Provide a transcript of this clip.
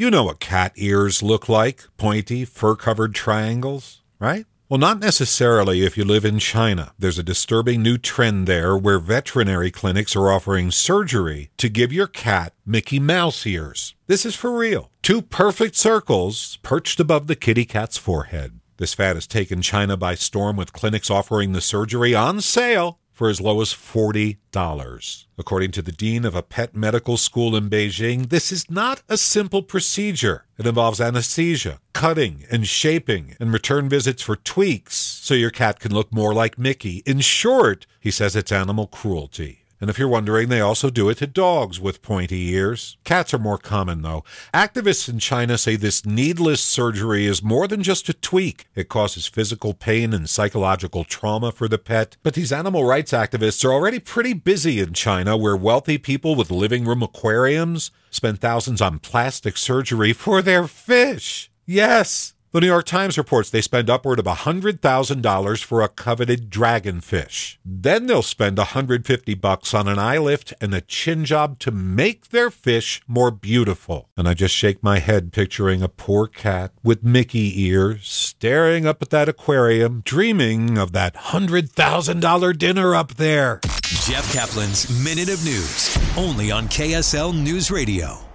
You know what cat ears look like pointy, fur covered triangles, right? Well, not necessarily if you live in China. There's a disturbing new trend there where veterinary clinics are offering surgery to give your cat Mickey Mouse ears. This is for real. Two perfect circles perched above the kitty cat's forehead. This fad has taken China by storm with clinics offering the surgery on sale for as low as $40. According to the dean of a pet medical school in Beijing, this is not a simple procedure. It involves anesthesia, cutting and shaping, and return visits for tweaks so your cat can look more like Mickey. In short, he says it's animal cruelty. And if you're wondering, they also do it to dogs with pointy ears. Cats are more common, though. Activists in China say this needless surgery is more than just a tweak. It causes physical pain and psychological trauma for the pet. But these animal rights activists are already pretty busy in China, where wealthy people with living room aquariums spend thousands on plastic surgery for their fish. Yes, the New York Times reports they spend upward of $100,000 for a coveted dragonfish. Then they'll spend 150 bucks on an eye lift and a chin job to make their fish more beautiful. And I just shake my head picturing a poor cat with Mickey ears staring up at that aquarium, dreaming of that $100,000 dinner up there. Jeff Caplan's Minute of News, only on KSL News Radio.